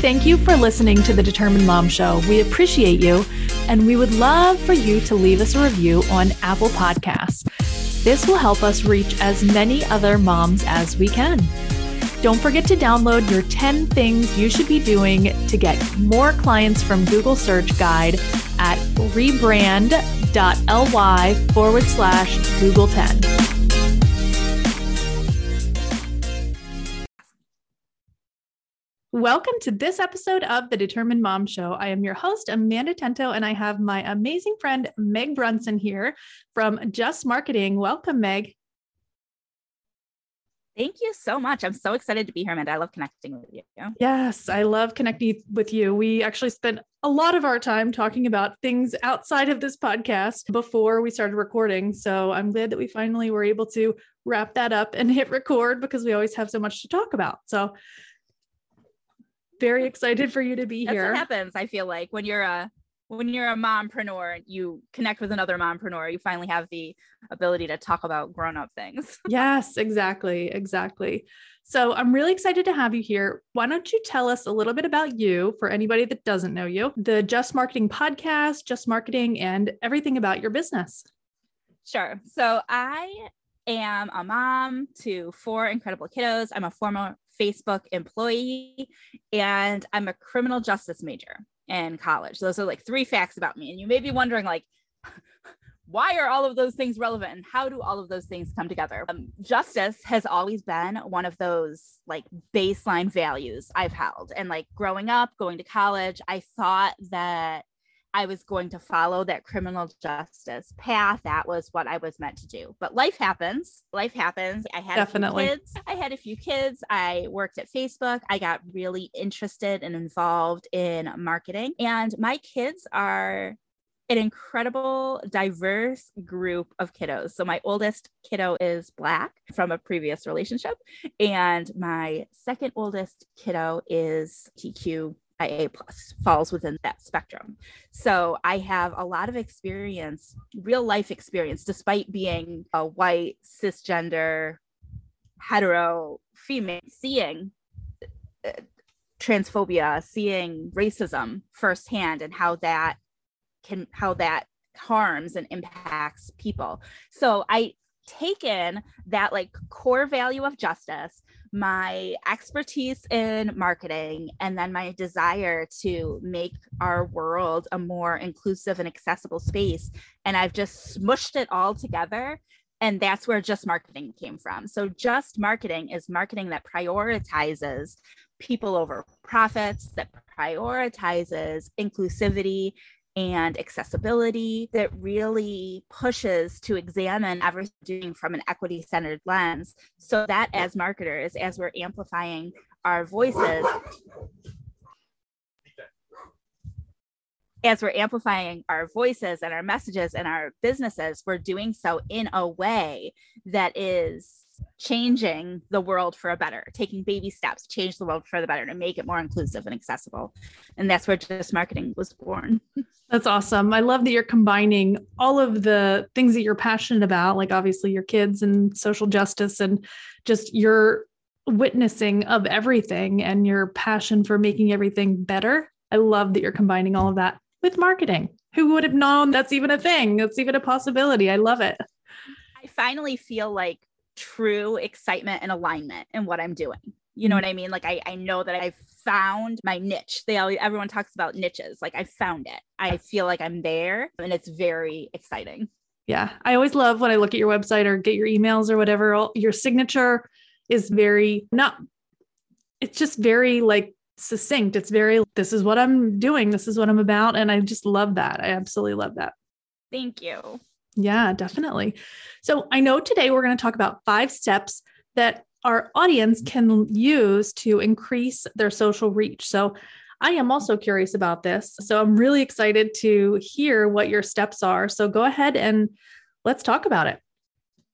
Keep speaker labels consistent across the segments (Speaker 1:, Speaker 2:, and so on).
Speaker 1: Thank you for listening to the Determined Mom Show. We appreciate you, and we would love for you to leave us a review on Apple Podcasts. This will help us reach as many other moms as we can. Don't forget to download your 10 things you should be doing to get more clients from Google Search Guide at rebrand.ly forward slash Google 10. Welcome to this episode of the Determined Mom Show. I am your host, Amanda Tento, and I have my amazing friend, Meg Brunson, here from Just Marketing. Welcome, Meg.
Speaker 2: Thank you so much. I'm so excited to be here, Amanda. I love connecting with you.
Speaker 1: Yes, I love connecting with you. We actually spent a lot of our time talking about things outside of this podcast before we started recording. So I'm glad that we finally were able to wrap that up and hit record because we always have so much to talk about. So very excited for you to be
Speaker 2: That's
Speaker 1: here.
Speaker 2: what happens, I feel like, when you're a when you're a mompreneur, you connect with another mompreneur, you finally have the ability to talk about grown-up things.
Speaker 1: yes, exactly. Exactly. So I'm really excited to have you here. Why don't you tell us a little bit about you for anybody that doesn't know you, the Just Marketing podcast, Just Marketing, and everything about your business?
Speaker 2: Sure. So I am a mom to four incredible kiddos. I'm a former Facebook employee and I'm a criminal justice major in college. Those are like three facts about me. And you may be wondering, like, why are all of those things relevant and how do all of those things come together? Um, justice has always been one of those like baseline values I've held. And like growing up, going to college, I thought that I was going to follow that criminal justice path. That was what I was meant to do. But life happens. Life happens. I had
Speaker 1: Definitely.
Speaker 2: kids. I had a few kids. I worked at Facebook. I got really interested and involved in marketing. And my kids are an incredible, diverse group of kiddos. So, my oldest kiddo is Black from a previous relationship, and my second oldest kiddo is TQ IA plus falls within that spectrum. So I have a lot of experience, real life experience, despite being a white, cisgender, hetero female, seeing uh, transphobia, seeing racism firsthand and how that can, how that harms and impacts people. So I taken that like core value of justice my expertise in marketing and then my desire to make our world a more inclusive and accessible space. And I've just smushed it all together. And that's where just marketing came from. So, just marketing is marketing that prioritizes people over profits, that prioritizes inclusivity and accessibility that really pushes to examine everything from an equity centered lens. So that as marketers, as we're amplifying our voices, as we're amplifying our voices and our messages and our businesses, we're doing so in a way that is changing the world for a better, taking baby steps, change the world for the better to make it more inclusive and accessible. And that's where just marketing was born.
Speaker 1: That's awesome. I love that you're combining all of the things that you're passionate about, like obviously your kids and social justice and just your witnessing of everything and your passion for making everything better. I love that you're combining all of that with marketing. Who would have known that's even a thing? That's even a possibility. I love it.
Speaker 2: I finally feel like true excitement and alignment in what I'm doing. You know mm-hmm. what I mean? Like I, I know that I've found my niche. They all, everyone talks about niches. Like I found it. I feel like I'm there and it's very exciting.
Speaker 1: Yeah. I always love when I look at your website or get your emails or whatever. Your signature is very not it's just very like succinct. It's very this is what I'm doing. This is what I'm about. And I just love that. I absolutely love that.
Speaker 2: Thank you.
Speaker 1: Yeah, definitely. So I know today we're going to talk about five steps that our audience can use to increase their social reach. So I am also curious about this. So I'm really excited to hear what your steps are. So go ahead and let's talk about it.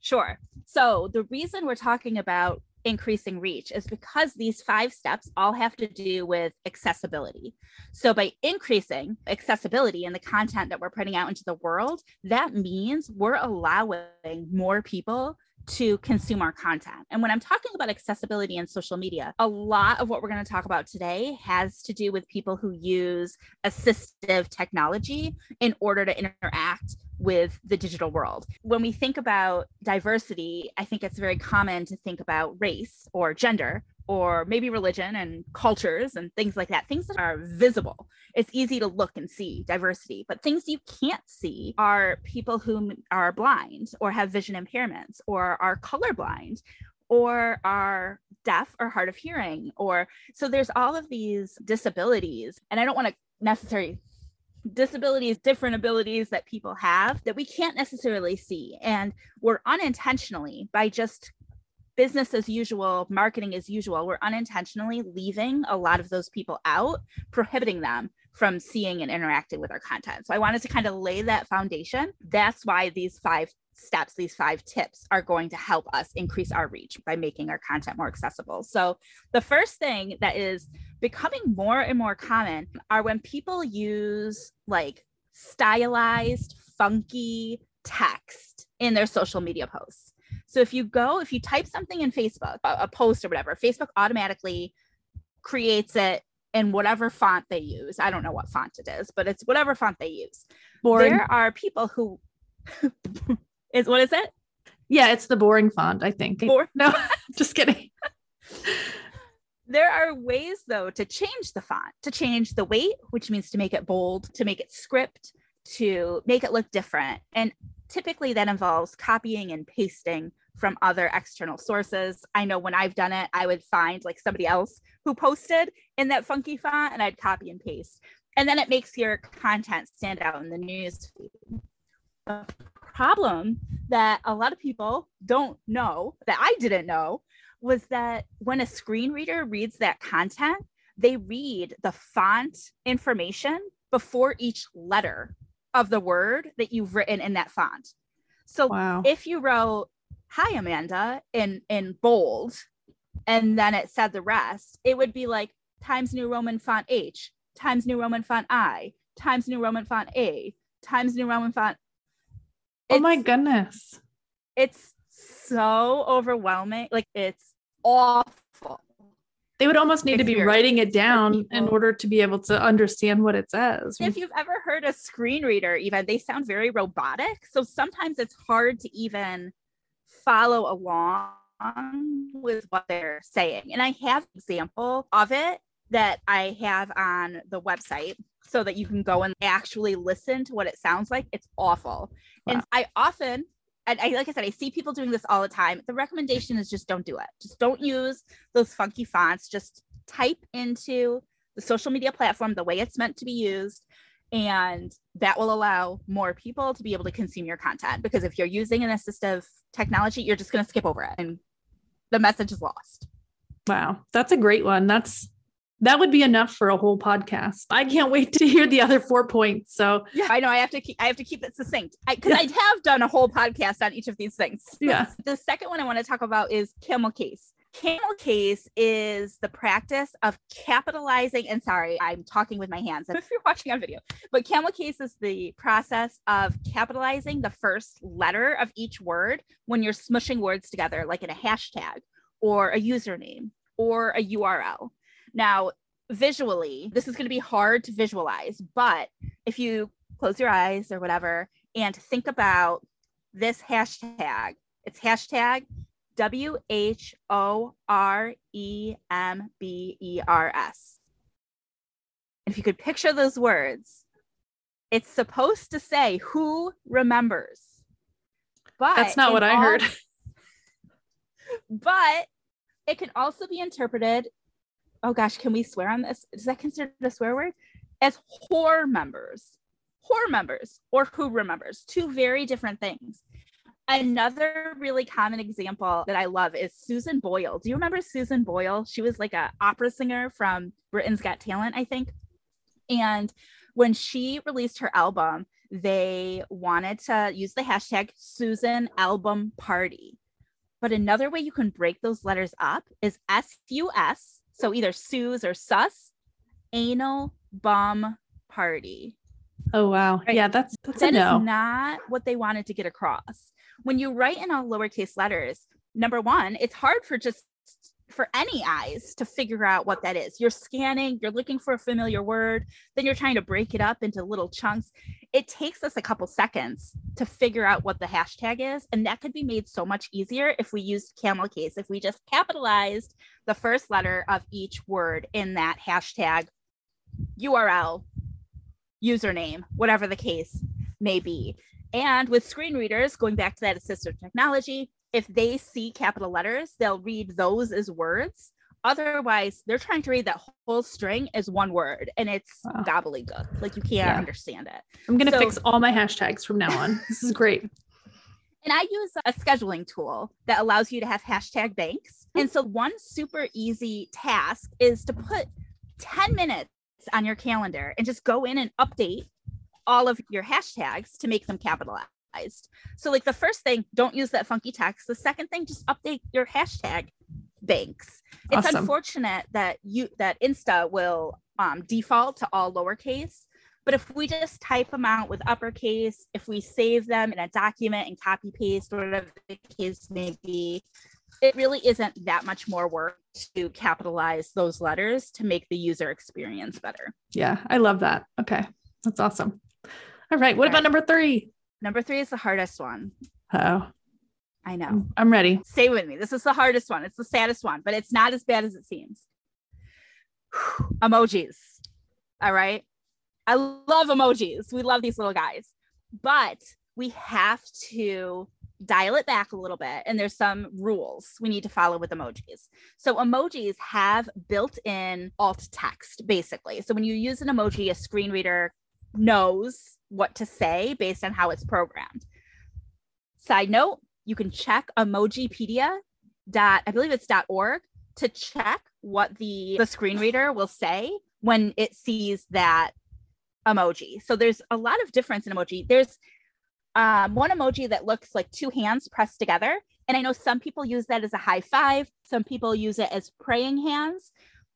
Speaker 2: Sure. So the reason we're talking about increasing reach is because these five steps all have to do with accessibility. So by increasing accessibility in the content that we're putting out into the world, that means we're allowing more people to consume our content. And when I'm talking about accessibility in social media, a lot of what we're going to talk about today has to do with people who use assistive technology in order to interact with the digital world. When we think about diversity, I think it's very common to think about race or gender or maybe religion and cultures and things like that, things that are visible. It's easy to look and see diversity, but things you can't see are people who are blind or have vision impairments or are colorblind or are deaf or hard of hearing or so there's all of these disabilities and i don't want to necessarily disabilities different abilities that people have that we can't necessarily see and we're unintentionally by just business as usual, marketing as usual, we're unintentionally leaving a lot of those people out, prohibiting them from seeing and interacting with our content. So I wanted to kind of lay that foundation. That's why these five steps, these five tips are going to help us increase our reach by making our content more accessible. So the first thing that is becoming more and more common are when people use like stylized, funky text in their social media posts. So if you go, if you type something in Facebook, a, a post or whatever, Facebook automatically creates it in whatever font they use. I don't know what font it is, but it's whatever font they use. Boring. There are people who is what is it?
Speaker 1: Yeah, it's the boring font, I think. Bor- no, just kidding.
Speaker 2: there are ways though to change the font, to change the weight, which means to make it bold, to make it script, to make it look different. And typically that involves copying and pasting from other external sources. I know when I've done it, I would find like somebody else who posted in that funky font and I'd copy and paste. And then it makes your content stand out in the news feed. The problem that a lot of people don't know, that I didn't know, was that when a screen reader reads that content, they read the font information before each letter of the word that you've written in that font. So wow. if you wrote hi Amanda in in bold and then it said the rest, it would be like Times New Roman font H, Times New Roman font I, Times New Roman font A, Times New Roman font
Speaker 1: Oh my goodness.
Speaker 2: It's so overwhelming. Like it's awful.
Speaker 1: They would almost need to be writing it down in order to be able to understand what it says.
Speaker 2: If you've ever heard a screen reader, even they sound very robotic. So sometimes it's hard to even follow along with what they're saying. And I have an example of it that I have on the website so that you can go and actually listen to what it sounds like. It's awful. Wow. And I often and I, like I said, I see people doing this all the time. The recommendation is just don't do it. Just don't use those funky fonts. Just type into the social media platform the way it's meant to be used. And that will allow more people to be able to consume your content. Because if you're using an assistive technology, you're just going to skip over it and the message is lost.
Speaker 1: Wow. That's a great one. That's that would be enough for a whole podcast. I can't wait to hear the other four points. So
Speaker 2: yeah, I know I have to keep I have to keep it succinct because I, I, have done a whole podcast on each of these things.
Speaker 1: Yeah.
Speaker 2: The second one I want to talk about is camel case. Camel case is the practice of capitalizing, and sorry, I'm talking with my hands if you're watching on video, but camel case is the process of capitalizing the first letter of each word when you're smushing words together, like in a hashtag or a username or a URL. Now, visually, this is going to be hard to visualize, but if you close your eyes or whatever and think about this hashtag, it's hashtag W H O R E M B E R S. If you could picture those words, it's supposed to say who remembers.
Speaker 1: But that's not what I heard.
Speaker 2: but it can also be interpreted oh gosh, can we swear on this? Is that considered a swear word? As whore members, whore members, or who remembers, two very different things. Another really common example that I love is Susan Boyle. Do you remember Susan Boyle? She was like a opera singer from Britain's Got Talent, I think. And when she released her album, they wanted to use the hashtag Susan Album Party. But another way you can break those letters up is S U S so either Sue's or Sus, anal bum party.
Speaker 1: Oh wow. Right? Yeah, that's that's that
Speaker 2: is not what they wanted to get across. When you write in all lowercase letters, number one, it's hard for just for any eyes to figure out what that is. You're scanning, you're looking for a familiar word, then you're trying to break it up into little chunks. It takes us a couple seconds to figure out what the hashtag is. And that could be made so much easier if we used camel case, if we just capitalized the first letter of each word in that hashtag URL, username, whatever the case may be. And with screen readers, going back to that assistive technology, if they see capital letters, they'll read those as words. Otherwise, they're trying to read that whole string as one word and it's wow. gobbledygook. Like you can't yeah. understand it.
Speaker 1: I'm going to so, fix all my hashtags from now on. this is great.
Speaker 2: And I use a scheduling tool that allows you to have hashtag banks. And so, one super easy task is to put 10 minutes on your calendar and just go in and update all of your hashtags to make them capitalized. So, like the first thing, don't use that funky text. The second thing, just update your hashtag banks. It's awesome. unfortunate that you that Insta will um, default to all lowercase. But if we just type them out with uppercase, if we save them in a document and copy paste, whatever the case may be, it really isn't that much more work to capitalize those letters to make the user experience better.
Speaker 1: Yeah, I love that. Okay, that's awesome. All right, what All about right. number three?
Speaker 2: Number three is the hardest one.
Speaker 1: Oh.
Speaker 2: I know.
Speaker 1: I'm ready.
Speaker 2: Stay with me. This is the hardest one. It's the saddest one, but it's not as bad as it seems. emojis. All right. I love emojis. We love these little guys, but we have to dial it back a little bit. And there's some rules we need to follow with emojis. So, emojis have built in alt text, basically. So, when you use an emoji, a screen reader knows what to say based on how it's programmed. Side note, you can check emojipedia dot I believe it's dot org to check what the the screen reader will say when it sees that emoji. So there's a lot of difference in emoji. There's um, one emoji that looks like two hands pressed together. And I know some people use that as a high five, some people use it as praying hands.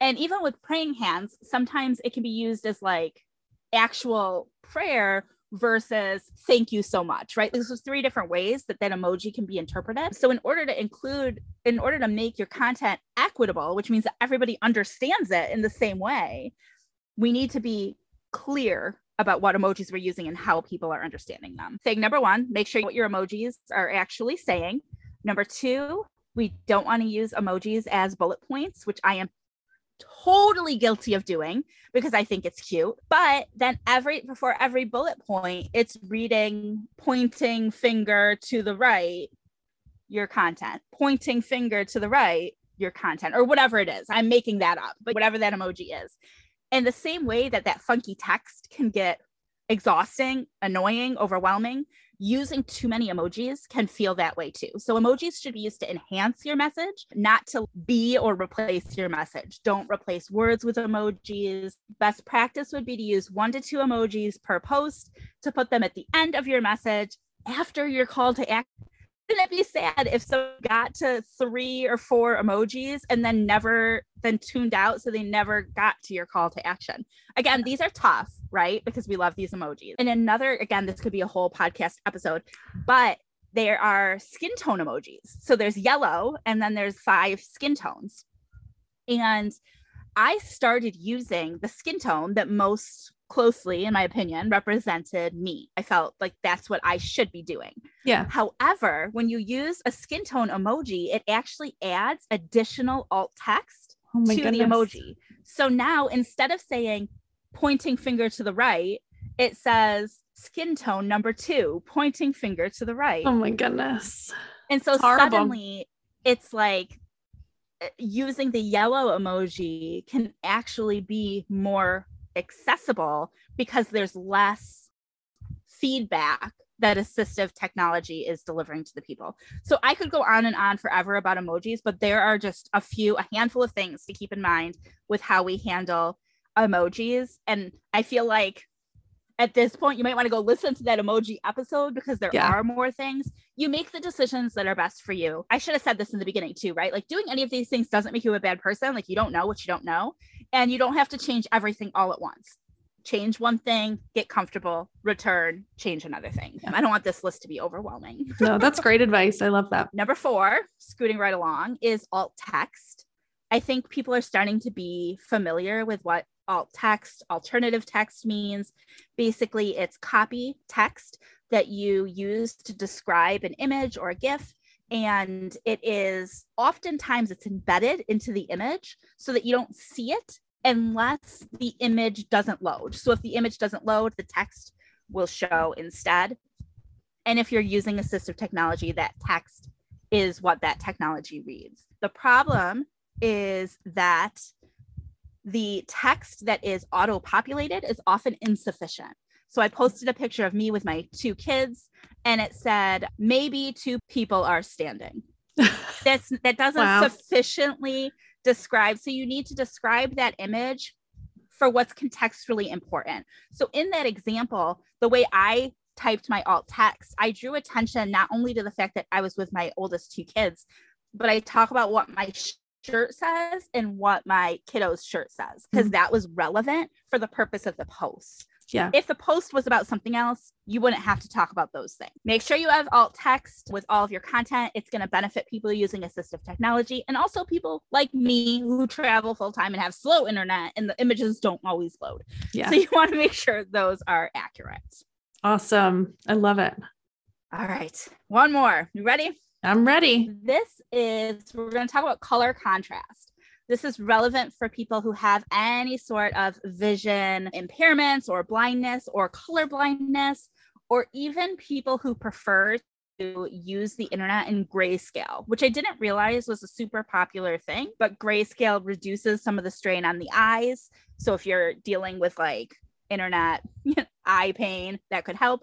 Speaker 2: And even with praying hands, sometimes it can be used as like actual prayer versus thank you so much right? This is three different ways that that emoji can be interpreted. So in order to include in order to make your content equitable which means that everybody understands it in the same way we need to be clear about what emojis we're using and how people are understanding them. Saying number one make sure what your emojis are actually saying. Number two we don't want to use emojis as bullet points which i am totally guilty of doing because I think it's cute. But then every before every bullet point, it's reading pointing finger to the right, your content, pointing finger to the right, your content, or whatever it is. I'm making that up, but whatever that emoji is. And the same way that that funky text can get exhausting, annoying, overwhelming, using too many emojis can feel that way too. So emojis should be used to enhance your message, not to be or replace your message. Don't replace words with emojis. Best practice would be to use one to two emojis per post to put them at the end of your message after your call to action wouldn't it be sad if someone got to three or four emojis and then never then tuned out so they never got to your call to action? Again these are tough right? Because we love these emojis. And another again this could be a whole podcast episode but there are skin tone emojis. So there's yellow and then there's five skin tones. And i started using the skin tone that most closely, in my opinion, represented me. I felt like that's what I should be doing.
Speaker 1: Yeah.
Speaker 2: However, when you use a skin tone emoji, it actually adds additional alt text oh to goodness. the emoji. So now instead of saying pointing finger to the right, it says skin tone number two, pointing finger to the right.
Speaker 1: Oh my goodness.
Speaker 2: And so suddenly it's like uh, using the yellow emoji can actually be more accessible because there's less feedback that assistive technology is delivering to the people. So I could go on and on forever about emojis, but there are just a few, a handful of things to keep in mind with how we handle emojis. And I feel like at this point, you might want to go listen to that emoji episode because there yeah. are more things. You make the decisions that are best for you. I should have said this in the beginning too, right? Like doing any of these things doesn't make you a bad person. Like you don't know what you don't know, and you don't have to change everything all at once. change one thing, get comfortable, return, change another thing. I don't want this list to be overwhelming.
Speaker 1: no, that's great advice. I love that.
Speaker 2: Number four, scooting right along, is alt text. I think people are starting to be familiar with what alt text, alternative text means. Basically, it's copy text that you use to describe an image or a GIF. And it is oftentimes it's embedded into the image so that you don't see it unless the image doesn't load. So if the image doesn't load, the text will show instead. And if you're using assistive technology, that text is what that technology reads. The problem is that the text that is auto populated is often insufficient. So I posted a picture of me with my two kids and it said maybe two people are standing. That's that doesn't wow. sufficiently describe. So you need to describe that image for what's contextually important. So in that example, the way I typed my alt text, I drew attention not only to the fact that I was with my oldest two kids, but I talk about what my shirt says and what my kiddo's shirt says because mm-hmm. that was relevant for the purpose of the post.
Speaker 1: Yeah.
Speaker 2: If the post was about something else, you wouldn't have to talk about those things. Make sure you have alt text with all of your content. It's going to benefit people using assistive technology and also people like me who travel full time and have slow internet and the images don't always load. Yeah. So you want to make sure those are accurate.
Speaker 1: Awesome. I love it.
Speaker 2: All right. One more. You ready?
Speaker 1: I'm ready.
Speaker 2: This is, we're going to talk about color contrast. This is relevant for people who have any sort of vision impairments or blindness or color blindness, or even people who prefer to use the internet in grayscale, which I didn't realize was a super popular thing. But grayscale reduces some of the strain on the eyes. So if you're dealing with like internet eye pain, that could help.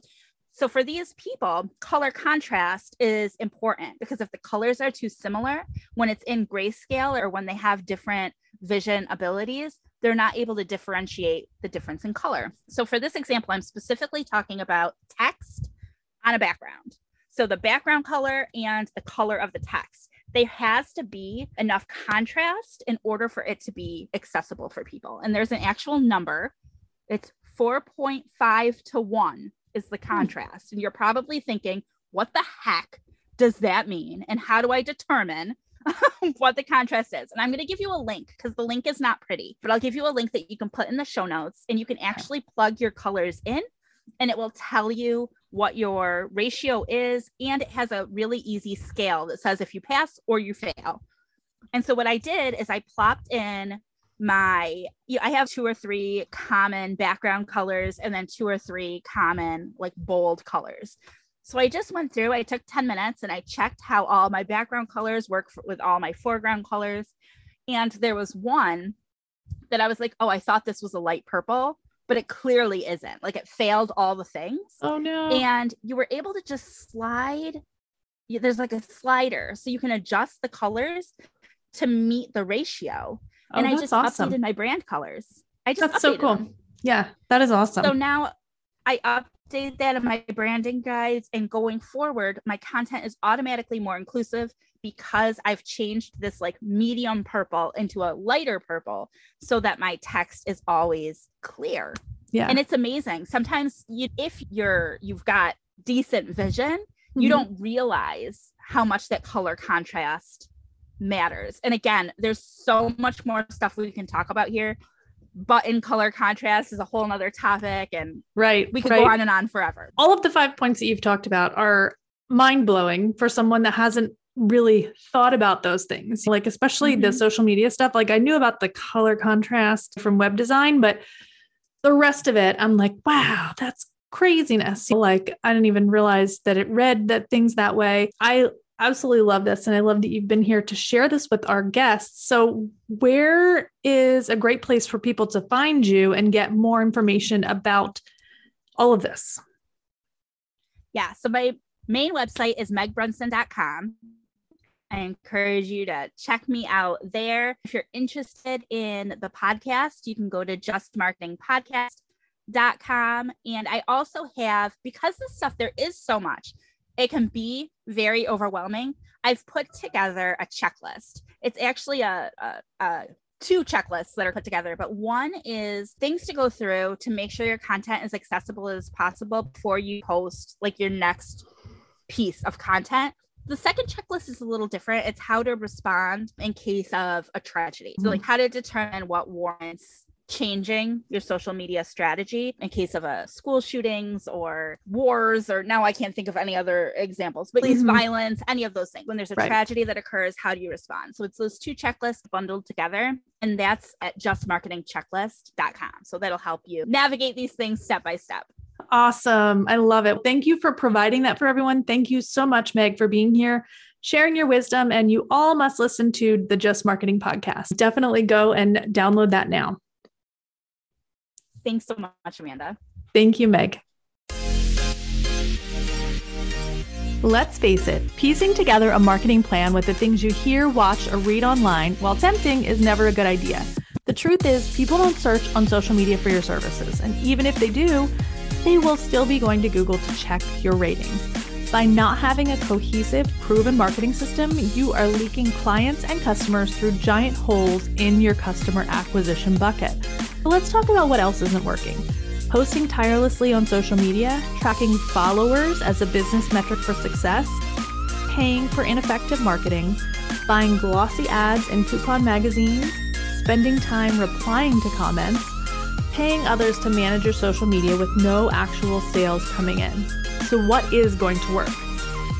Speaker 2: So for these people, color contrast is important because if the colors are too similar, when it's in grayscale or when they have different vision abilities, they're not able to differentiate the difference in color. So for this example, I'm specifically talking about text on a background. So the background color and the color of the text. There has to be enough contrast in order for it to be accessible for people. And there's an actual number. It's 4.5 to 1 is the hmm. contrast. And you're probably thinking, what the heck does that mean? And how do I determine what the contrast is? And I'm going to give you a link because the link is not pretty, but I'll give you a link that you can put in the show notes and you can actually plug your colors in and it will tell you what your ratio is. And it has a really easy scale that says if you pass or you fail. And so what I did is I plopped in my I have two or three common background colors and then two or three common like bold colors. So I just went through, I took 10 minutes and I checked how all my background colors work for, with all my foreground colors. And there was one that I was like, oh, I thought this was a light purple, but it clearly isn't. Like it failed all the things.
Speaker 1: Oh no.
Speaker 2: And you were able to just slide. There's like a slider so you can adjust the colors to meet the ratio. Oh, and I just awesome. updated my brand colors. I just
Speaker 1: that's so cool.
Speaker 2: Them.
Speaker 1: Yeah, that is awesome.
Speaker 2: So now I update that in my branding guides, and going forward, my content is automatically more inclusive because I've changed this like medium purple into a lighter purple so that my text is always clear.
Speaker 1: Yeah.
Speaker 2: And it's amazing. Sometimes you if you're you've got decent vision, mm-hmm. you don't realize how much that color contrast matters. And again, there's so much more stuff we can talk about here. Button color contrast is a whole nother topic. And
Speaker 1: right,
Speaker 2: we could
Speaker 1: right.
Speaker 2: go on and on forever.
Speaker 1: All of the five points that you've talked about are mind blowing for someone that hasn't really thought about those things. Like, especially mm-hmm. the social media stuff. Like, I knew about the color contrast from web design, but the rest of it, I'm like, wow, that's craziness. Like, I didn't even realize that it read that things that way. I absolutely love this. And I love that you've been here to share this with our guests. So, where is a great place for people to find you and get more information about all of this?
Speaker 2: Yeah. So, my main website is megbrunson.com. I encourage you to check me out there. If you're interested in the podcast, you can go to justmarketingpodcast.com. And I also have, because this stuff, there is so much it can be very overwhelming. I've put together a checklist. It's actually a, a, a two checklists that are put together, but one is things to go through to make sure your content is accessible as possible before you post like your next piece of content. The second checklist is a little different. It's how to respond in case of a tragedy. So, like, mm-hmm. how to determine what warrants changing your social media strategy in case of a school shootings or wars or now I can't think of any other examples but police mm-hmm. violence any of those things when there's a right. tragedy that occurs how do you respond so it's those two checklists bundled together and that's at justmarketingchecklist.com so that'll help you navigate these things step by step
Speaker 1: Awesome. I love it. Thank you for providing that for everyone. Thank you so much, Meg, for being here, sharing your wisdom. And you all must listen to the Just Marketing podcast. Definitely go and download that now.
Speaker 2: Thanks so much, Amanda.
Speaker 1: Thank you, Meg. Let's face it, piecing together a marketing plan with the things you hear, watch, or read online, while tempting, is never a good idea. The truth is, people don't search on social media for your services, and even if they do, they will still be going to Google to check your ratings. By not having a cohesive, proven marketing system, you are leaking clients and customers through giant holes in your customer acquisition bucket. But let's talk about what else isn't working. Posting tirelessly on social media, tracking followers as a business metric for success, paying for ineffective marketing, buying glossy ads in coupon magazines, spending time replying to comments, paying others to manage your social media with no actual sales coming in. So, what is going to work?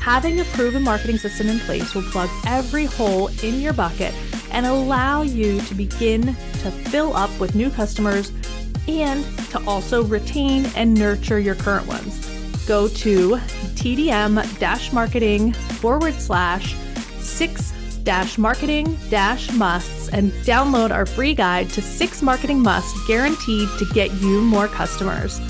Speaker 1: Having a proven marketing system in place will plug every hole in your bucket and allow you to begin to fill up with new customers and to also retain and nurture your current ones. Go to tdm marketing forward slash six dash marketing dash musts and download our free guide to six marketing musts guaranteed to get you more customers.